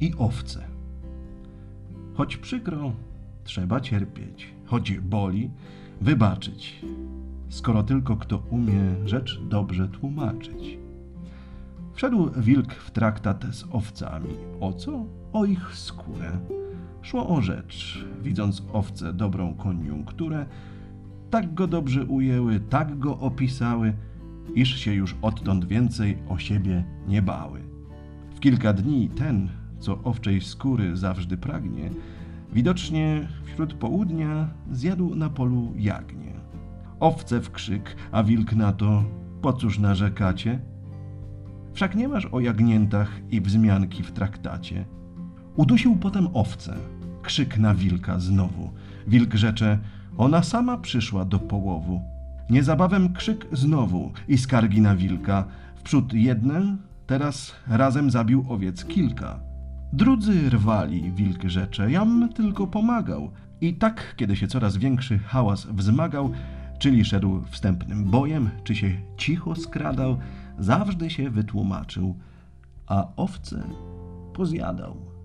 i owce. Choć przykro, trzeba cierpieć, choć boli, wybaczyć, skoro tylko kto umie rzecz dobrze tłumaczyć. Wszedł wilk w traktat z owcami. O co? O ich skórę. Szło o rzecz, widząc owce dobrą koniunkturę, tak go dobrze ujęły, tak go opisały, iż się już odtąd więcej o siebie nie bały. W kilka dni ten, co owczej skóry zawsze pragnie, widocznie wśród południa zjadł na polu jagnię. Owce w krzyk, a wilk na to, po cóż narzekacie? Wszak nie masz o jagniętach i wzmianki w traktacie. Udusił potem owce, krzyk na wilka znowu. Wilk rzecze, ona sama przyszła do połowu. Niezabawem krzyk znowu i skargi na wilka. Wprzód jedne, teraz razem zabił owiec kilka. Drudzy rwali, wilk rzecze, jam tylko pomagał. I tak, kiedy się coraz większy hałas wzmagał, czyli szedł wstępnym bojem, czy się cicho skradał, zawsze się wytłumaczył, a owce pozjadał.